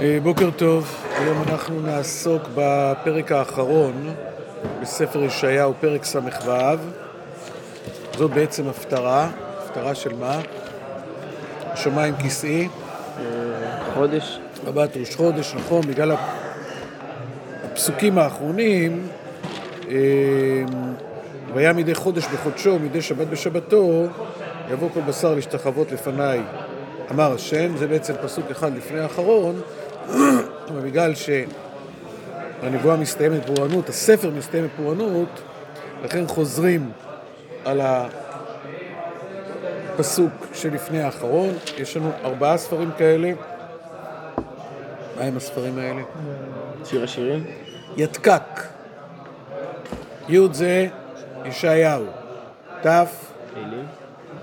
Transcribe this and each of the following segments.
אה, בוקר טוב, היום אנחנו נעסוק בפרק האחרון בספר ישעיהו, פרק ס"ו. זאת בעצם הפטרה, הפטרה של מה? שמיים כסאי, חודש. רבת ראש חודש, נכון, בגלל הפסוקים האחרונים, אה, והיה מדי חודש בחודשו, מדי שבת בשבתו, יבוא כל בשר להשתחוות לפניי, אמר השם, זה בעצם פסוק אחד לפני האחרון, אבל בגלל שהנבואה מסתיימת בפורענות, הספר מסתיים בפורענות, לכן חוזרים על הפסוק שלפני האחרון. יש לנו ארבעה ספרים כאלה. מה הם הספרים האלה? שיר השירים. יתקק. י' זה ישעיהו. ת'.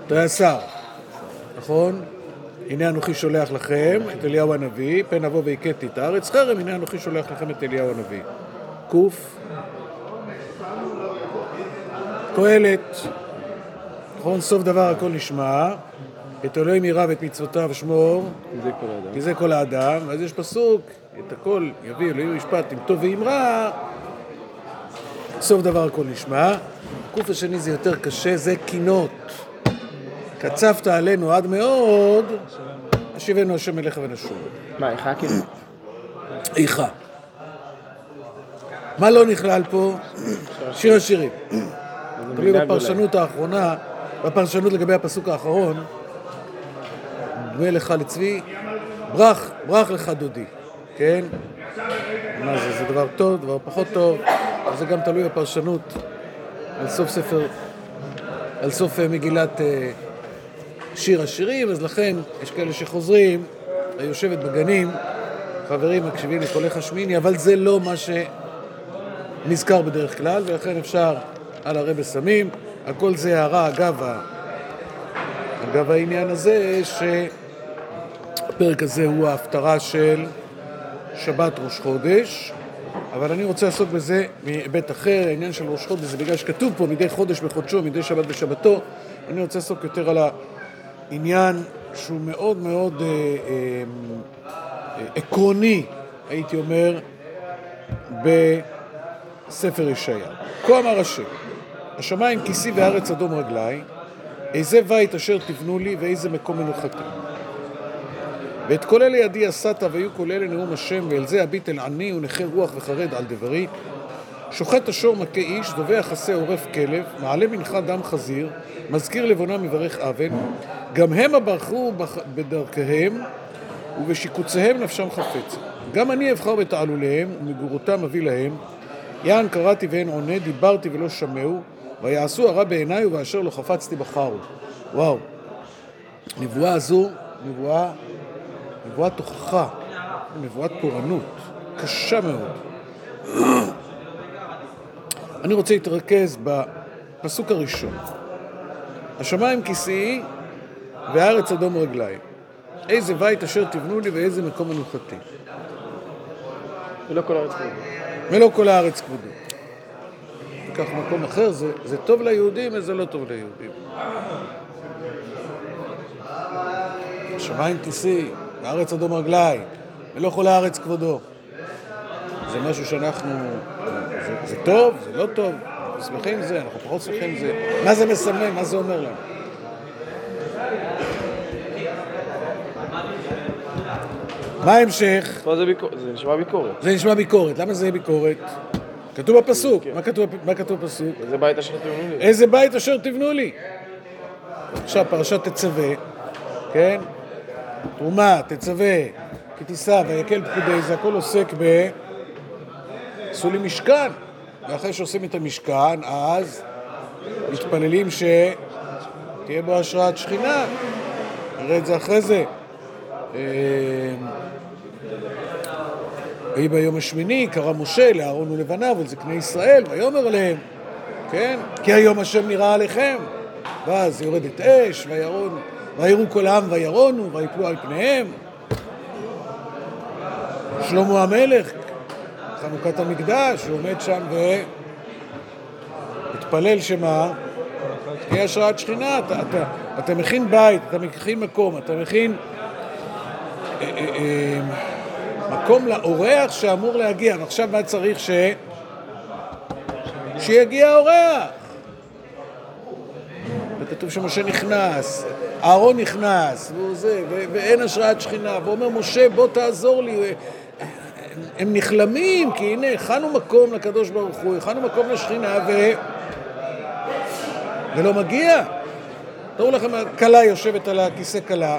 תריסר. נכון? הנה אנוכי שולח לכם את אליהו הנביא, פן אבוא והכיתי את הארץ, חרם, הנה אנוכי שולח לכם את אליהו הנביא. ק' קהלת, נכון? סוף דבר הכל נשמע, את אלוהים ירא ואת מצוותיו שמור. כי זה כל האדם, ואז יש פסוק, את הכל יביא אלוהים משפט עם טוב ועם רע, סוף דבר הכל נשמע. הקוף השני זה יותר קשה, זה קינות. קצבת עלינו עד מאוד, השיבנו השם אליך ונשוב. מה, איך כאילו? איכה. מה לא נכלל פה? שיר השירים. תלוי בפרשנות האחרונה, בפרשנות לגבי הפסוק האחרון, דמה לך לצבי, ברח, ברח לך דודי, כן? מה זה, זה דבר טוב, דבר פחות טוב, וזה גם תלוי בפרשנות על סוף ספר, על סוף אה, מגילת אה, שיר השירים, אז לכן יש כאלה שחוזרים, היושבת בגנים, חברים מקשיבים לקולך השמיני, אבל זה לא מה שנזכר בדרך כלל, ולכן אפשר על הרבה סמים. הכל זה הערה אגב, ה- אגב העניין הזה, שהפרק הזה הוא ההפטרה של שבת ראש חודש, אבל אני רוצה לעסוק בזה מהיבט אחר, העניין של ראש חודש זה בגלל שכתוב פה מדי חודש בחודשו, מדי שבת בשבתו, אני רוצה לעסוק יותר על העניין שהוא מאוד מאוד אה, אה, עקרוני, הייתי אומר, בספר ישעיהו. כה אמר השם, השמיים כיסי והארץ אדום רגלי, איזה בית אשר תבנו לי ואיזה מקום מנוחתי. ואת כל אלה ידי עשת והיו כל אלה נאום השם ואל זה הביט אל עני ונכה רוח וחרד על דברי. שוחט השור מכה איש, דובח עשה עורף כלב, מעלה מנחה דם חזיר, מזכיר לבונה מברך אבן, גם המה ברחו בדרכיהם ובשיקוציהם נפשם חפצת. גם אני אבחר בתעלוליהם ומגורותם אביא להם. יען קראתי ואין עונה, דיברתי ולא שמעו, ויעשו הרע בעיניי ובאשר לא חפצתי בחרו. וואו. הנבואה הזו, נבואה, נבואת תוכחה, נבואת פורענות, קשה מאוד. אני רוצה להתרכז בפסוק הראשון. השמיים כיסאי והארץ אדום רגליים. איזה בית אשר תבנו לי ואיזה מקום מנוחתי. ולא כל הארץ כבודו. ולא כל הארץ כבודו. תיקח מקום אחר, זה, זה טוב ליהודים וזה לא טוב ליהודים. השמיים כיסי, והארץ אדום רגלי, ולא כל הארץ כבודו. זה משהו שאנחנו... זה, טוב, זה לא טוב, אנחנו שמחים עם זה, אנחנו פחות שמחים עם זה. מה זה מסמל? מה זה אומר לנו? מה ההמשך? פה זה ביקורת, זה נשמע ביקורת. זה נשמע ביקורת. למה זה ביקורת? כתוב בפסוק. מה כתוב, מה כתוב בפסוק? איזה בית אשר תבנו לי. איזה בית אשר תבנו לי. עכשיו, פרשת תצווה, כן? תרומה, תצווה, כי תישא, ויקל פקודי, זה הכל עוסק ב... עשו לי משכן. ואחרי שעושים את המשכן, אז מתפללים שתהיה בו השראת שכינה. נראה את זה אחרי זה. אה, ויהי ביום השמיני קרא משה לאהרון ולבניו ולזקני ישראל ויאמר עליהם, כן? כי היום השם נראה עליכם. ואז יורדת אש, וירון, ויראו כל העם וירונו, ויפלו על פניהם. שלמה המלך, חנוכת המקדש, הוא עומד שם ומתפלל שמה? תהיה השראת שכינה, אתה, אתה, אתה מכין בית, אתה מכין מקום, אתה מכין אה, אה, אה, מקום לאורח שאמור להגיע. ועכשיו מה צריך ש... שיגיע האורח. וכתוב שמשה נכנס, אהרון נכנס, והוא זה, ו- ואין השראת שכינה, ואומר משה בוא תעזור לי. הם נכלמים, כי הנה, הכנו מקום לקדוש ברוך הוא, הכנו מקום לשכינה, ו... ולא מגיע. תראו לכם, כלה יושבת על הכיסא כלה,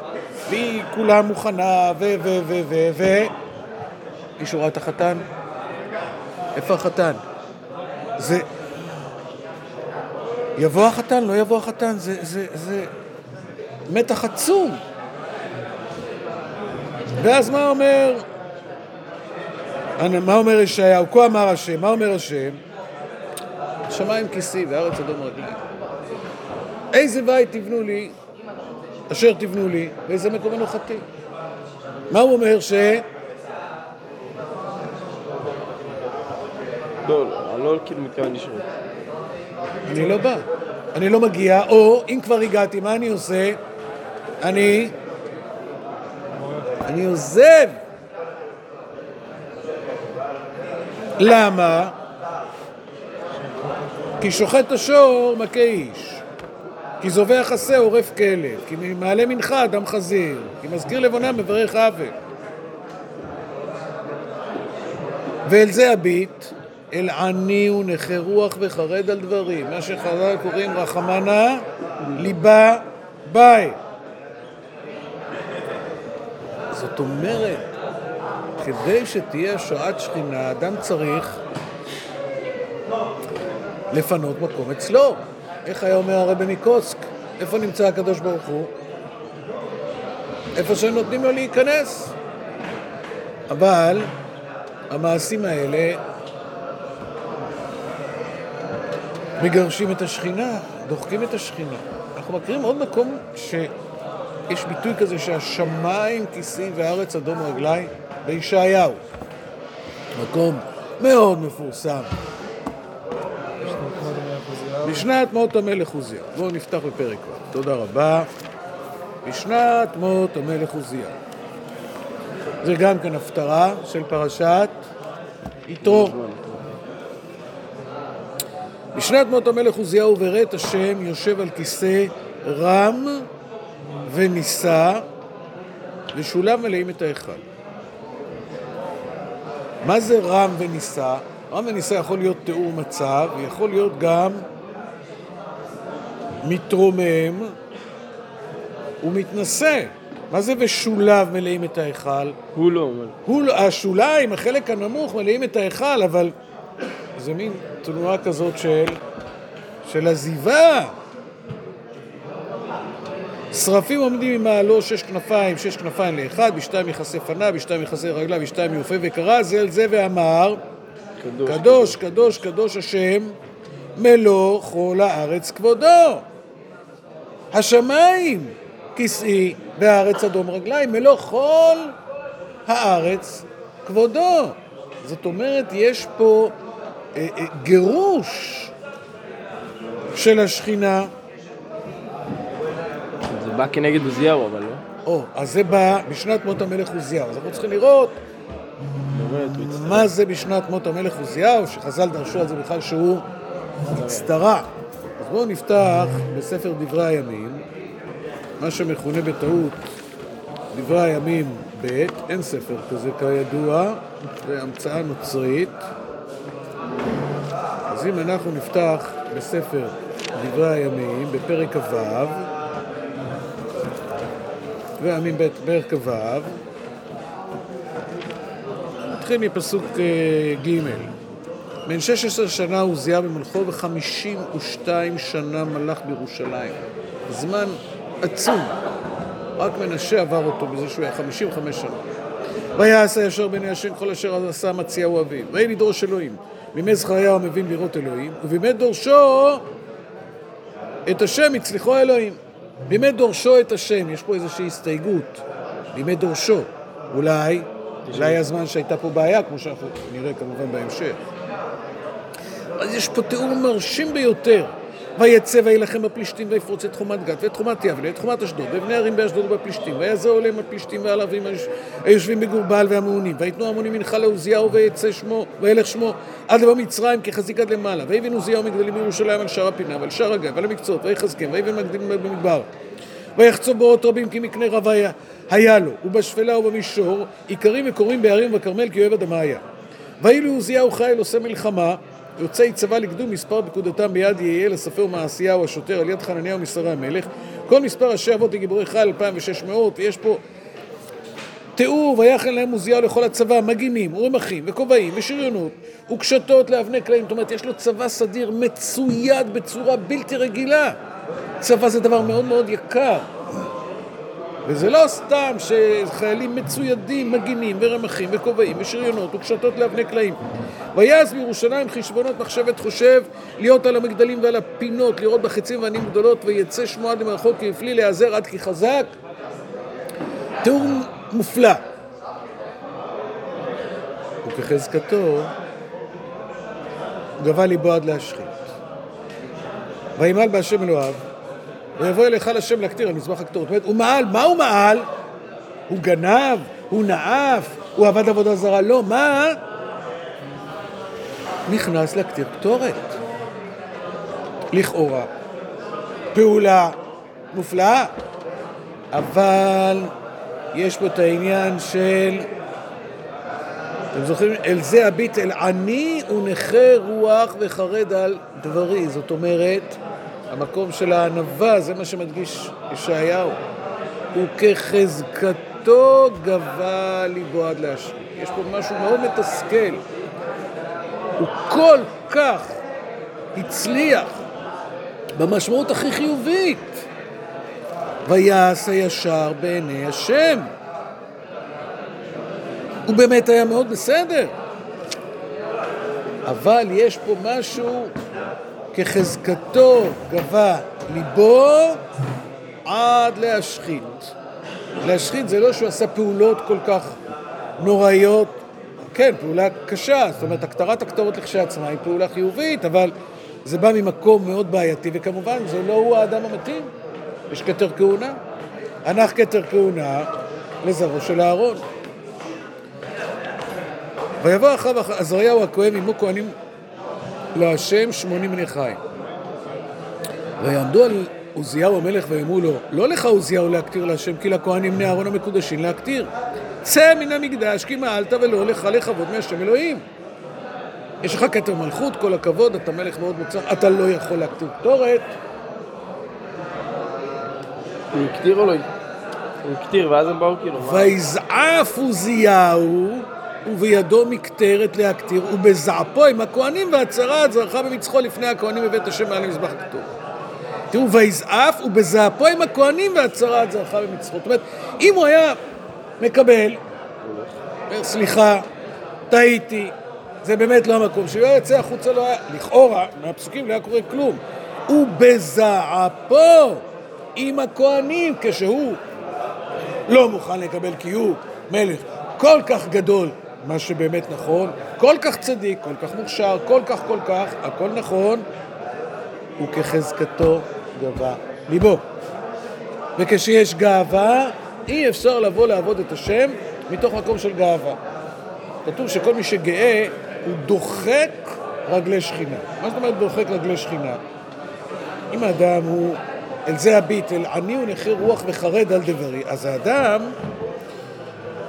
והיא כולה מוכנה, ו... ו... ו... ו... ו... מישהו ראה את החתן? איפה החתן? זה... יבוא החתן, לא יבוא החתן, זה, זה, זה מתח עצום. ואז מה אומר, מה אומר ישעיהו? כה אמר השם, מה אומר השם? שמיים כיסי וארץ אדום רגלי. איזה בית תבנו לי, אשר תבנו לי, ואיזה מקום מנוחתי. מה הוא אומר ש... לא, לא, לא כאילו מתכוון לשאול. אני לא בא, אני לא מגיע, או אם כבר הגעתי, מה אני עושה? אני... אני עוזב. למה? כי שוחט השור מכה איש, כי זובח עשה עורף כלב, כי מעלה מנחה אדם חזיר, כי מזכיר לבונה מברך עוול. ואל זה הביט, אל עני ונכה רוח וחרד על דברים, מה שחז"ל קוראים רחמנה ליבה ביי. זאת אומרת, כדי שתהיה שעת שכינה, אדם צריך לפנות מקום אצלו. איך היה אומר הרבי מקוסק? איפה נמצא הקדוש ברוך הוא? איפה שנותנים לו להיכנס. אבל המעשים האלה מגרשים את השכינה, דוחקים את השכינה. אנחנו מכירים עוד מקום שיש ביטוי כזה שהשמיים כיסים והארץ אדום רגלי בישעיהו. מקום מאוד מפורסם. בשנת מות המלך עוזיהו. בואו נפתח בפרק ו'. תודה רבה. בשנת מות המלך עוזיהו. זה גם כן הפטרה של פרשת יתרו. בשנת מות המלך עוזיהו בראת השם יושב על כיסא רם ונישא ושוליו מלאים את ההיכל. מה זה רם ונישא? רם ונישא יכול להיות תיאור מצב, ויכול להיות גם מתרומם ומתנשא. מה זה ושוליו מלאים את ההיכל? הוא לא אומר. הוא, לא- השוליים, החלק הנמוך, מלאים את ההיכל, אבל זה מין תנועה כזאת של, של עזיבה. שרפים עומדים ממעלו שש כנפיים, שש כנפיים לאחד, בשתיים יכסה פניו, בשתיים יכסה רגליו, בשתיים יופה וקרא זה אל זה ואמר, קדוש. קדוש, קדוש, קדוש השם, מלוא כל הארץ כבודו. השמיים כסאי והארץ אדום רגליים, מלוא כל הארץ כבודו. זאת אומרת, יש פה אה, אה, גירוש של השכינה. בא כנגד עוזיהו, אבל לא. או, אז זה בא בשנת מות המלך עוזיהו. אז אנחנו צריכים לראות. מה זה בשנת מות המלך עוזיהו, שחז"ל דרשו על זה בכלל שהוא הצטרה. אז בואו נפתח בספר דברי הימים, מה שמכונה בטעות דברי הימים ב', אין ספר כזה כידוע, זה המצאה נוצרית. אז אם אנחנו נפתח בספר דברי הימים, בפרק כ"ו, והימים ב', פרק כ"ו, נתחיל מפסוק אה, ג' בן 16 שנה עוזיה במלכו ו-52 שנה מלך בירושלים. זמן עצום. רק מנשה עבר אותו בזה שהוא היה 55 שנה. ויעש הישר בעיני השם כל אשר עשה מציהו אביו. ויהי לדרוש אלוהים. בימי זכריהו המבין לראות אלוהים, ובימי דורשו את השם הצליחו האלוהים. בימי דורשו את השם, יש פה איזושהי הסתייגות. בימי דורשו. אולי, אולי הזמן שהייתה פה בעיה, כמו שאנחנו נראה כמובן בהמשך. אז יש פה תיאור מרשים ביותר ויצא וילחם בפלישתים ויפרוץ את חומת גת ואת חומת יבנה ואת חומת אשדוד ובני ערים באשדוד ובפלישתים ויעזר עליהם הפלישתים והעלבים היושבים בגורבל והמעונים ויתנו המונים מנחה לעוזיהו ויצא שמו וילך שמו עד לבוא מצרים כחזיק עד למעלה ויבן עוזיהו מגדלים בירושלים על שער הפינה ועל שער הגיא ועל המקצות ויחזקם ויבן מגדילים במדבר ויחצו בורות רבים כי מקנה רב היה, היה לו ובשפלה ובמישור עיקרים וקוראים בהרים ובכרמל כי אוהב אדמה היה. ואילו עוזיהו חיל עושה מלחמה יוצאי צבא לקדום מספר פקודתם ביד יעל הסופר מעשיהו השוטר על יד חנניהו משרי המלך. כל מספר ראשי אבות לגיבורי חיל 2600 ויש פה תיאור ויחן להם עוזיהו לכל הצבא מגינים ורמחים וכובעים ושריונות וקשתות לאבני קלעים. זאת אומרת יש לו צבא סדיר מצויד בצורה בלתי רגילה. צבא זה דבר מאוד מאוד יקר וזה לא סתם שחיילים מצוידים, מגינים ורמחים וכובעים ושריונות וקשתות לאבני קלעים. ויעש בירושלים חשבונות מחשבת חושב להיות על המגדלים ועל הפינות, לראות בחצים וענים גדולות ויצא שמו עד למרחוק כי הפליא להיעזר עד כי חזק. תיאור מופלא. וכחזקתו גבה ליבו עד להשחית. וימל בהשם אלוהיו ויבוא אליך לשם להקטיר על מזבח הקטורת. זאת אומרת, הוא מעל, מה הוא מעל? הוא גנב? הוא נאף? הוא עבד עבודה זרה? לא, מה? נכנס להקטיר קטורת. לכאורה. פעולה מופלאה, אבל יש פה את העניין של... אתם זוכרים? אל זה הביט אל עני ונכה רוח וחרד על דברי. זאת אומרת, המקום של הענווה, זה מה שמדגיש ישעיהו. וכחזקתו גבה ליבו עד להשם. יש פה משהו מאוד מתסכל. הוא כל כך הצליח במשמעות הכי חיובית. ויעש הישר בעיני השם. הוא באמת היה מאוד בסדר. אבל יש פה משהו כחזקתו גבה ליבו עד להשחית. להשחית זה לא שהוא עשה פעולות כל כך נוראיות, כן, פעולה קשה, זאת אומרת, הקטרת הקטורת לכשעצמה היא פעולה חיובית, אבל זה בא ממקום מאוד בעייתי, וכמובן, זה לא הוא האדם המתאים. יש כתר כהונה. הנח כתר כהונה לזרעו של אהרון. ויבוא אחריו עזריהו הכהן עמו כהנים להשם שמונים בני חיים. ויעמדו על עוזיהו המלך ויאמרו לו, לא לך עוזיהו להקטיר להשם, כי לכהנים בני אהרון המקודשים להקטיר. צא מן המקדש, כי מעלת ולא לך לכבוד מהשם אלוהים. יש לך כתר מלכות, כל הכבוד, אתה מלך מאוד מוצר, אתה לא יכול להקטיר קטורת. הוא הקטיר או לא? הוא הקטיר, ואז הם באו כאילו, ויזעף עוזיהו ובידו מקטרת להקטיר, ובזעפו עם הכהנים והצהרת זרחה במצחו לפני הכהנים בבית השם מעל מזבח הכתוב. תראו, ויזעף ובזעפו עם הכהנים והצהרת זרחה במצחו. זאת אומרת, אם הוא היה מקבל, אומר סליחה, טעיתי, זה באמת לא המקום שלו, יוצא החוצה לא היה, לכאורה, מהפסוקים לא היה קורה כלום. ובזעפו עם הכהנים, כשהוא לא מוכן לקבל כי הוא מלך כל כך גדול מה שבאמת נכון, כל כך צדיק, כל כך מוכשר, כל כך כל כך, הכל נכון, וכחזקתו גבה ליבו. וכשיש גאווה, אי אפשר לבוא לעבוד את השם מתוך מקום של גאווה. כתוב שכל מי שגאה הוא דוחק רגלי שכינה. מה זאת אומרת דוחק רגלי שכינה? אם האדם הוא, אל זה הביט, אל עני ונכה רוח וחרד על דברי, אז האדם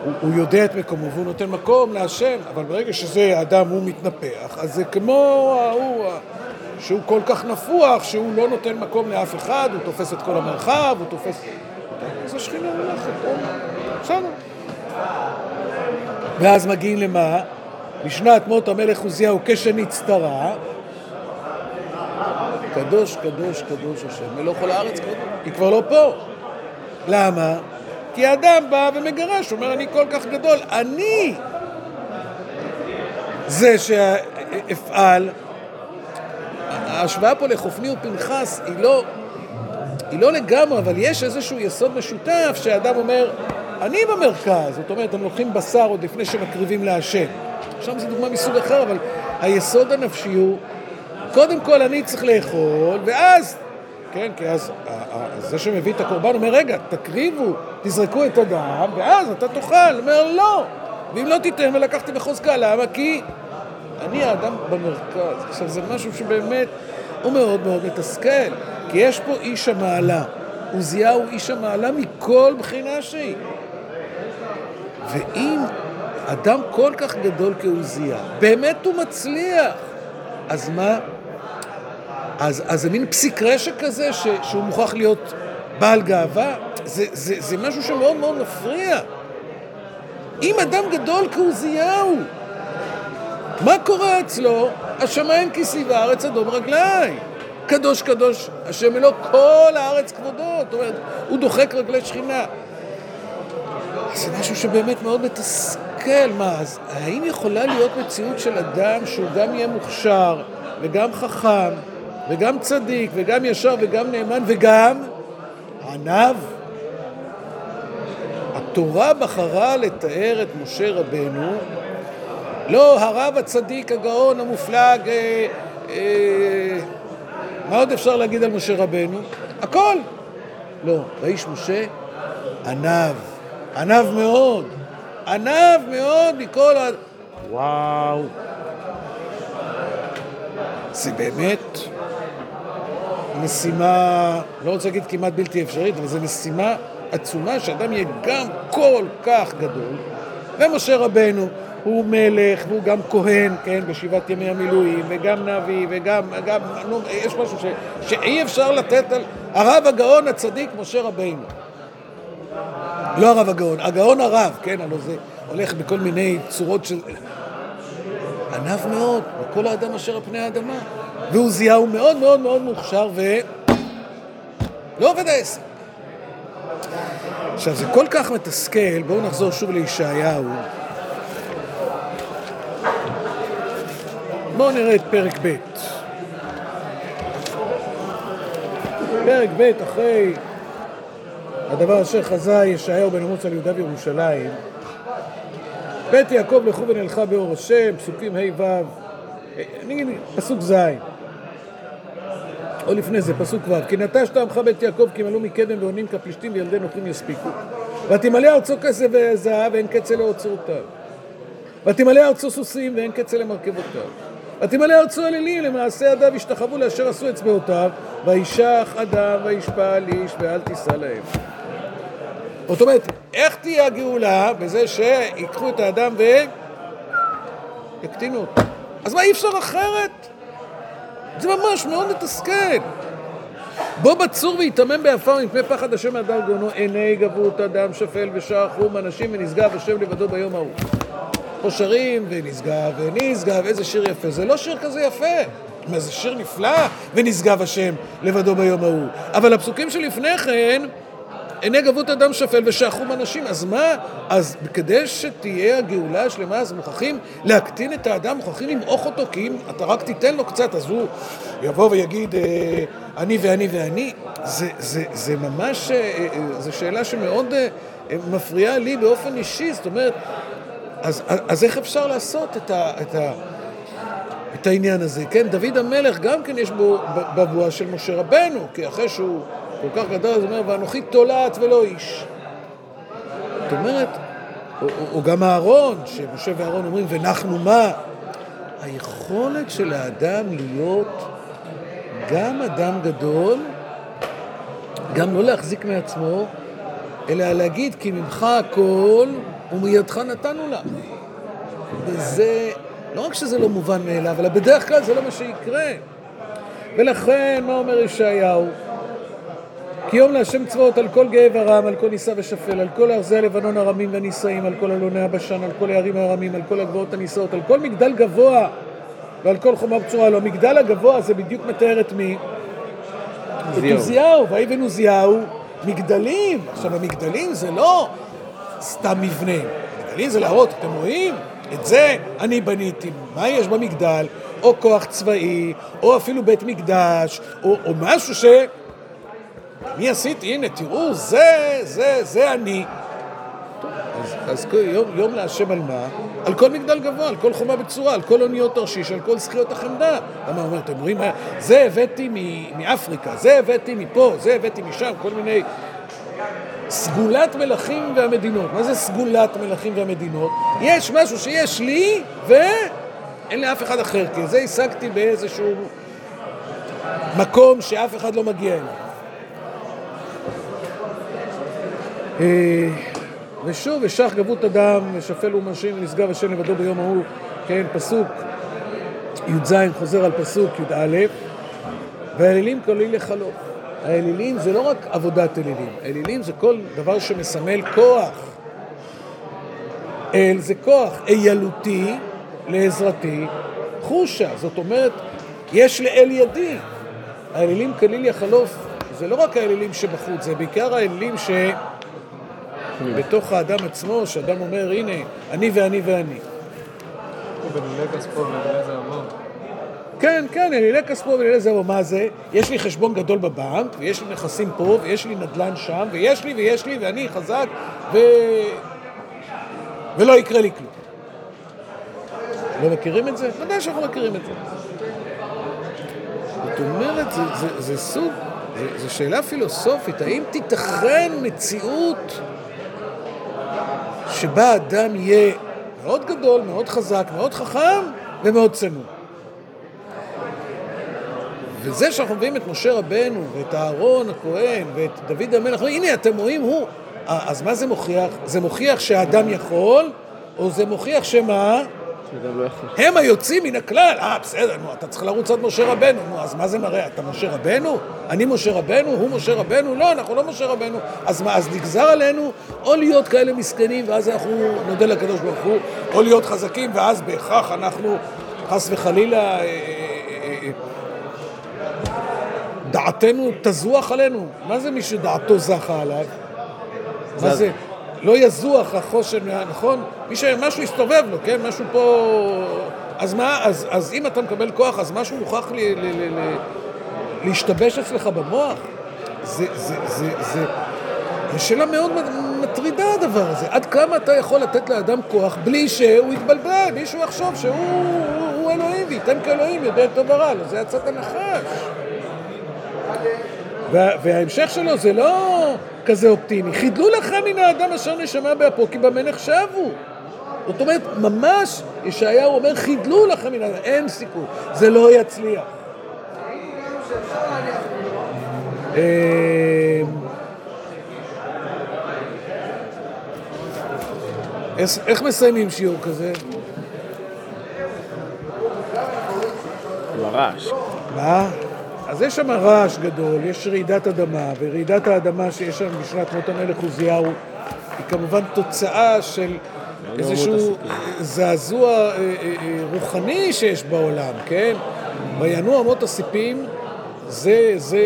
הוא, הוא יודע את מקומו והוא נותן מקום להשם, אבל ברגע שזה האדם הוא מתנפח, אז זה כמו ההוא שהוא כל כך נפוח, שהוא לא נותן מקום לאף אחד, הוא תופס את כל המרחב, הוא תופס... אז השכינה הולכת, בסדר. ואז מגיעים למה? בשנת מות המלך עוזיהו כשנצטרה, קדוש, קדוש, קדוש השם, מלוך כל הארץ קדוש. היא כבר לא פה. למה? כי האדם בא ומגרש, אומר אני כל כך גדול, אני זה שאפעל. ההשוואה פה לחופני ופנחס היא לא, היא לא לגמרי, אבל יש איזשהו יסוד משותף שהאדם אומר, אני במרכז, זאת אומרת, הם לוקחים בשר עוד לפני שמקריבים להשם. עכשיו זו דוגמה מסוג אחר, אבל היסוד הנפשי הוא קודם כל אני צריך לאכול, ואז, כן, כי אז זה שמביא את הקורבן אומר, רגע, תקריבו, תזרקו את הדם, ואז אתה תאכל. הוא אומר, לא. ואם לא תיתן, ולקחתי בחוזקה, למה? כי אני האדם במרכז. עכשיו, זה משהו שבאמת הוא מאוד מאוד מתסכל, כי יש פה איש המעלה. עוזיהו איש המעלה מכל בחינה שהיא. ואם אדם כל כך גדול כעוזיה, באמת הוא מצליח, אז מה? אז, אז זה מין פסיק רשע כזה ש, שהוא מוכרח להיות בעל גאווה? זה, זה, זה משהו שמאוד מאוד מפריע. אם אדם גדול כעוזיהו, מה קורה אצלו? השמיים כיסי והארץ אדום רגליי. קדוש קדוש השם אלו כל הארץ כבודו. זאת אומרת, הוא דוחק רגלי שכינה. זה משהו שבאמת מאוד מתסכל. מה, אז האם יכולה להיות מציאות של אדם שהוא גם יהיה מוכשר וגם חכם וגם צדיק וגם ישר וגם נאמן וגם ענב? התורה בחרה לתאר את משה רבנו, לא הרב הצדיק, הגאון, המופלג, אה, אה, מה עוד אפשר להגיד על משה רבנו? הכל. לא, האיש משה ענב, ענב מאוד, ענב מאוד מכל ה... וואו. זה באמת משימה, לא רוצה להגיד כמעט בלתי אפשרית, אבל זו משימה עצומה שאדם יהיה גם כל כך גדול, ומשה רבנו הוא מלך והוא גם כהן, כן, בשבעת ימי המילואים, וגם נביא, וגם, גם, נו, יש משהו ש, שאי אפשר לתת על הרב הגאון הצדיק משה רבנו. לא הרב הגאון, הגאון הרב, כן, הלוא זה הולך בכל מיני צורות של... ענב מאוד, וכל האדם אשר על פני האדמה. ועוזיהו מאוד מאוד מאוד מוכשר, ו... לא עובד העסק. עכשיו, זה כל כך מתסכל, בואו נחזור שוב לישעיהו. בואו נראה את פרק ב'. פרק ב', אחרי הדבר אשר חזה ישעיהו בן אמוץ על יהודה וירושלים, בית יעקב לכו ונלכה באור השם, פסוקים ה' ו', אני אגיד פסוק ז', או לפני זה, פסוק ו', כי נטשת עמך בית יעקב כי מלאו מקדם ועונים כפלישתים וילדי נוכרים יספיקו. ותמלא ארצו כסף וזהב ואין קצה לאוצרותיו. ותמלא ארצו סוסים ואין קצה למרכבותיו. ותמלא ארצו אלילים למעשה ידיו ישתחוו לאשר עשו אצבעותיו וישח אדם וישפע על איש ואל תישא להם. זאת אומרת, איך תהיה הגאולה? בזה שיקחו את האדם ויקטינו אותו. אז מה אי אפשר אחרת? זה ממש מאוד מתסכל. בוא בצור ויתמם בעפר מפני פחד השם מהדר גאונו עיני גבות אדם שפל ושער חום אנשים ונשגב השם לבדו ביום ההוא. פה שרים ונשגב ונשגב, איזה שיר יפה. זה לא שיר כזה יפה. מה, זה שיר נפלא, ונשגב השם לבדו ביום ההוא. אבל הפסוקים שלפני כן, עיני גבות אדם שפל ושחום אנשים. אז מה? אז כדי שתהיה הגאולה השלמה, אז מוכרחים להקטין את האדם, מוכרחים למעוך אותו, כי אם אתה רק תיתן לו קצת, אז הוא יבוא ויגיד, אה, אני ואני ואני. זה, זה, זה ממש, אה, אה, זו שאלה שמאוד מפריעה לי באופן אישי. זאת אומרת, אז, אז איך אפשר לעשות את, ה, את, ה, את העניין הזה? כן, דוד המלך גם כן יש בו בבואה של משה רבנו, כי אחרי שהוא כל כך גדול, אז הוא אומר, ואנוכי תולעת ולא איש. זאת אומרת, או, או, או גם אהרון, שמשה ואהרון אומרים, ונחנו מה? היכולת של האדם להיות גם אדם גדול, גם לא להחזיק מעצמו, אלא להגיד, כי ממך הכל, ומידך נתנו לה. וזה, לא רק שזה לא מובן מאליו, אלא בדרך כלל זה לא מה שיקרה. ולכן, מה אומר ישעיהו? כי יום להשם צבאות על כל גאה ורם, על כל נישא ושפל, על כל ארזי הלבנון הרמים והנישאים, על כל אלוני הבשן, על כל הערים הרמים, על כל הגבעות הנישאות, על כל מגדל גבוה ועל כל חומה בצורה. לא, המגדל הגבוה זה בדיוק מתאר את מי? את עוזיהו, ויבן עוזיהו מגדלים. עכשיו, המגדלים זה לא סתם מבנה. מגדלים זה להראות, אתם רואים? את זה אני בניתי. מה יש במגדל? או כוח צבאי, או אפילו בית מקדש, או, או משהו ש... אני עשיתי, הנה, תראו, זה, זה, זה אני. אז אז יום, יום להשם על מה? על כל מגדל גבוה, על כל חומה בצורה, על כל אוניות תרשיש, על כל זכיות החמדה. למה הוא אומר, אתם רואים, זה הבאתי מאפריקה, זה הבאתי מפה, זה הבאתי משם, כל מיני... סגולת מלכים והמדינות. מה זה סגולת מלכים והמדינות? יש משהו שיש לי ואין לאף אחד אחר, כי זה השגתי באיזשהו מקום שאף אחד לא מגיע אליו. אה, ושוב, ושח גבות אדם, ושפל ומרשים ונשגב השם לבדו ביום ההוא, כן, פסוק י"ז חוזר על פסוק י"א, והאלילים כללים לחלוף. האלילים זה לא רק עבודת אלילים, האלילים זה כל דבר שמסמל כוח. אל זה כוח איילותי לעזרתי חושה, זאת אומרת, יש לאל ידי. האלילים כליל יחלוף, זה לא רק האלילים שבחוץ, זה בעיקר האלילים שבתוך האדם עצמו, שאדם אומר, הנה, אני ואני ואני. כן, כן, אלילי כספו ואלילי זרעו, מה זה? יש לי חשבון גדול בבנק, ויש לי נכסים פה, ויש לי נדל"ן שם, ויש לי ויש לי, ואני חזק, ו... ולא יקרה לי כלום. לא מכירים את זה? ודאי שאנחנו מכירים את זה. זאת אומרת, זה, זה, זה סוג, זו שאלה פילוסופית, האם תיתכן מציאות שבה אדם יהיה מאוד גדול, מאוד חזק, מאוד חכם ומאוד צנוע? וזה שאנחנו מביאים את משה רבנו ואת אהרון הכהן ואת דוד המלך, הנה אתם רואים הוא, אז מה זה מוכיח? זה מוכיח שהאדם יכול, או זה מוכיח שמה? לא הם היוצאים מן הכלל. אה, בסדר, נו, אתה צריך לרוץ עד משה רבנו. נו, אז מה זה מראה? אתה משה רבנו? אני משה רבנו? הוא משה רבנו? לא, אנחנו לא משה רבנו. אז מה, אז נגזר עלינו או להיות כאלה מסכנים, ואז אנחנו נודה לקדוש ברוך הוא, או להיות חזקים, ואז בהכרח אנחנו, חס וחלילה, אה, אה, אה, דעתנו תזוח עלינו. מה זה מי שדעתו זכה עליו? מה זה? לא יזוח החושן, נכון? מי שמשהו יסתובב לו, כן? משהו פה... אז מה, אז, אז אם אתה מקבל כוח, אז משהו מוכרח לי, ל, ל, ל, להשתבש אצלך במוח? זה, זה, זה, זה, זו שאלה מאוד מטרידה הדבר הזה. עד כמה אתה יכול לתת לאדם כוח בלי שהוא יתבלבל, בלי שהוא יחשוב שהוא הוא, הוא אלוהים וייתן כאלוהים יודע טוב ורע, זה עצת הנחש. וההמשך שלו זה לא כזה אופטימי. חידלו לך מן האדם אשר נשמה באפו, כי במה נחשבו. זאת אומרת, ממש ישעיהו אומר, חידלו לכם מן האדם, אין סיכוי, זה לא יצליח. אמ, איך מסיימים שיעור כזה? ברעש. מה? אז יש שם רעש גדול, יש רעידת אדמה, ורעידת האדמה שיש שם בשנת מות המלך עוזיהו היא כמובן תוצאה של איזשהו זעזוע אה, אה, אה, רוחני שיש בעולם, כן? וינוע אמות הסיפים זה, זה,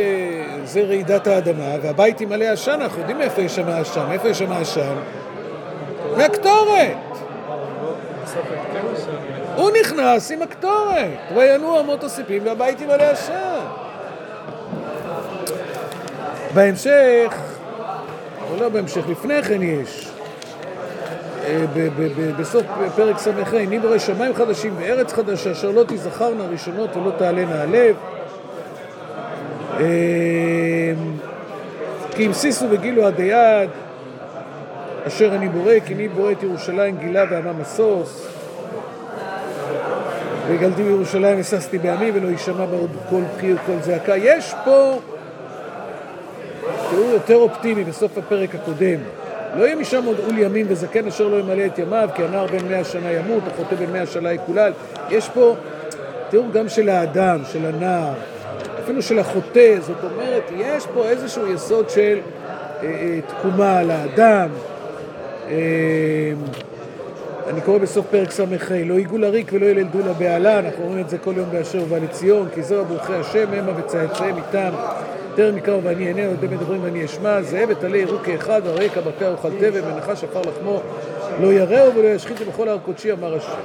זה רעידת האדמה, והבית ימלא עשן, אנחנו יודעים איפה יש שם עשן, איפה יש שם עשן? מהקטורת! הוא נכנס עם הקטורת, וינוע אמות הסיפים והבית ימלא עשן. בהמשך, או לא בהמשך, לפני כן יש, אה, בסוף פרק ס"ה, בורא שמיים חדשים וארץ חדשה, אשר לא תזכרנה ראשונות ולא תעלנה הלב. אה, כי המסיסו וגילו עד היד, אשר אני בורא, כי אני בורא את ירושלים גילה ועמה משוש. וגלתי בירושלים, הססתי בעמי ולא יישמע בה עוד קול בכי וקול זעקה. יש פה תיאור יותר אופטימי בסוף הפרק הקודם. לא יהיה משם עוד עול ימים וזקן אשר לא ימלא את ימיו, כי הנער בן מאה שנה ימות, החוטא בן מאה שנה יקולל. יש פה תיאור גם של האדם, של הנער, אפילו של החוטא, זאת אומרת, יש פה איזשהו יסוד של אה, אה, תקומה על האדם. אה, אני קורא בסוף פרק ס"ה, לא ייגעו לריק ולא ילדו לבהלה, אנחנו רואים את זה כל יום באשר ובא לציון, כי זהו ברכי השם, המה וצאצאיהם איתם. טרם יקרא ואני אענה, עוד מדברים ואני אשמע, זאב ותעלה יראו כאחד, הרקע בקע אוכל תבן, ונחש עפר לחמו, לא יראו ולא ישחיתו בכל הר קודשי, אמר השם.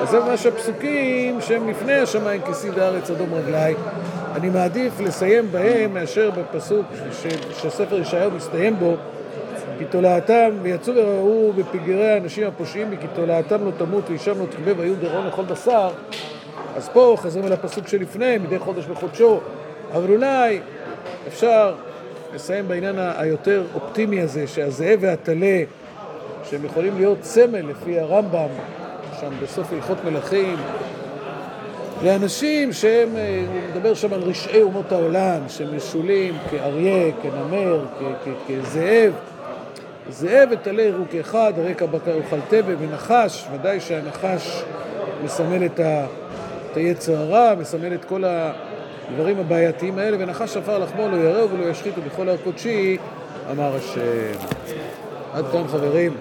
אז זה ממש הפסוקים שהם לפני השמיים כסיד הארץ אדום רגלי. אני מעדיף לסיים בהם מאשר בפסוק שספר ישעיהו מסתיים בו, כי תולעתם, ויצאו וראו בפגרי האנשים הפושעים, כי תולעתם לא תמות ואישם לא תכבה והיו גרעון לכל בשר. אז פה חוזרים אל הפסוק שלפני, מדי חודש בחודשו. אבל אולי אפשר לסיים בעניין היותר אופטימי הזה, שהזאב והטלה, שהם יכולים להיות סמל לפי הרמב"ם, שם בסוף הלכות מלכים, לאנשים שהם, אה, הוא מדבר שם על רשעי אומות העולם, שמשולים כאריה, כנמר, כזאב. זאב וטלה יראו כאחד, הרקע בקר יאכל תבן ונחש, ודאי שהנחש מסמל את, את היצר הרע, מסמל את כל הדברים הבעייתיים האלה, ונחש עפר לחמו לא יראו ולא ישחיתו בכל הר קודשי, אמר השם. עד כאן חברים.